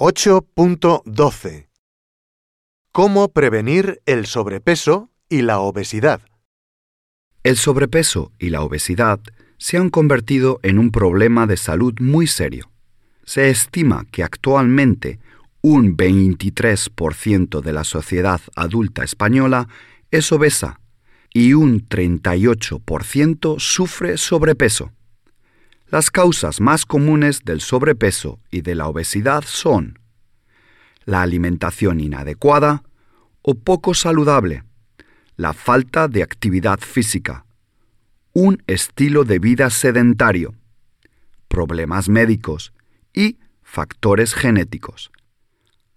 8.12 ¿Cómo prevenir el sobrepeso y la obesidad? El sobrepeso y la obesidad se han convertido en un problema de salud muy serio. Se estima que actualmente un 23% de la sociedad adulta española es obesa y un 38% sufre sobrepeso. Las causas más comunes del sobrepeso y de la obesidad son la alimentación inadecuada o poco saludable, la falta de actividad física, un estilo de vida sedentario, problemas médicos y factores genéticos.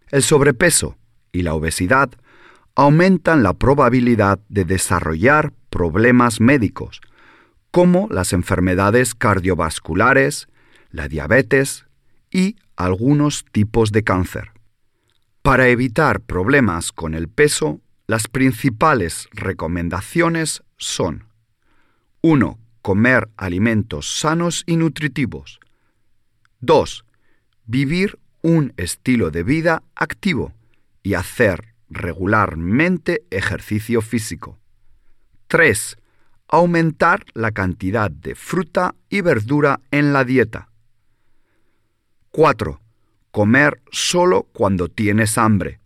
El sobrepeso y la obesidad aumentan la probabilidad de desarrollar problemas médicos, como las enfermedades cardiovasculares, la diabetes y algunos tipos de cáncer. Para evitar problemas con el peso, las principales recomendaciones son 1. Comer alimentos sanos y nutritivos. 2. Vivir un estilo de vida activo y hacer regularmente ejercicio físico. 3 aumentar la cantidad de fruta y verdura en la dieta. 4. Comer solo cuando tienes hambre.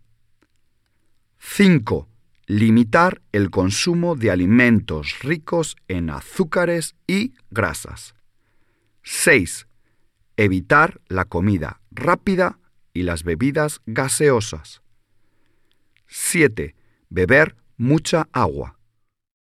5. Limitar el consumo de alimentos ricos en azúcares y grasas. 6. Evitar la comida rápida y las bebidas gaseosas. 7. Beber mucha agua.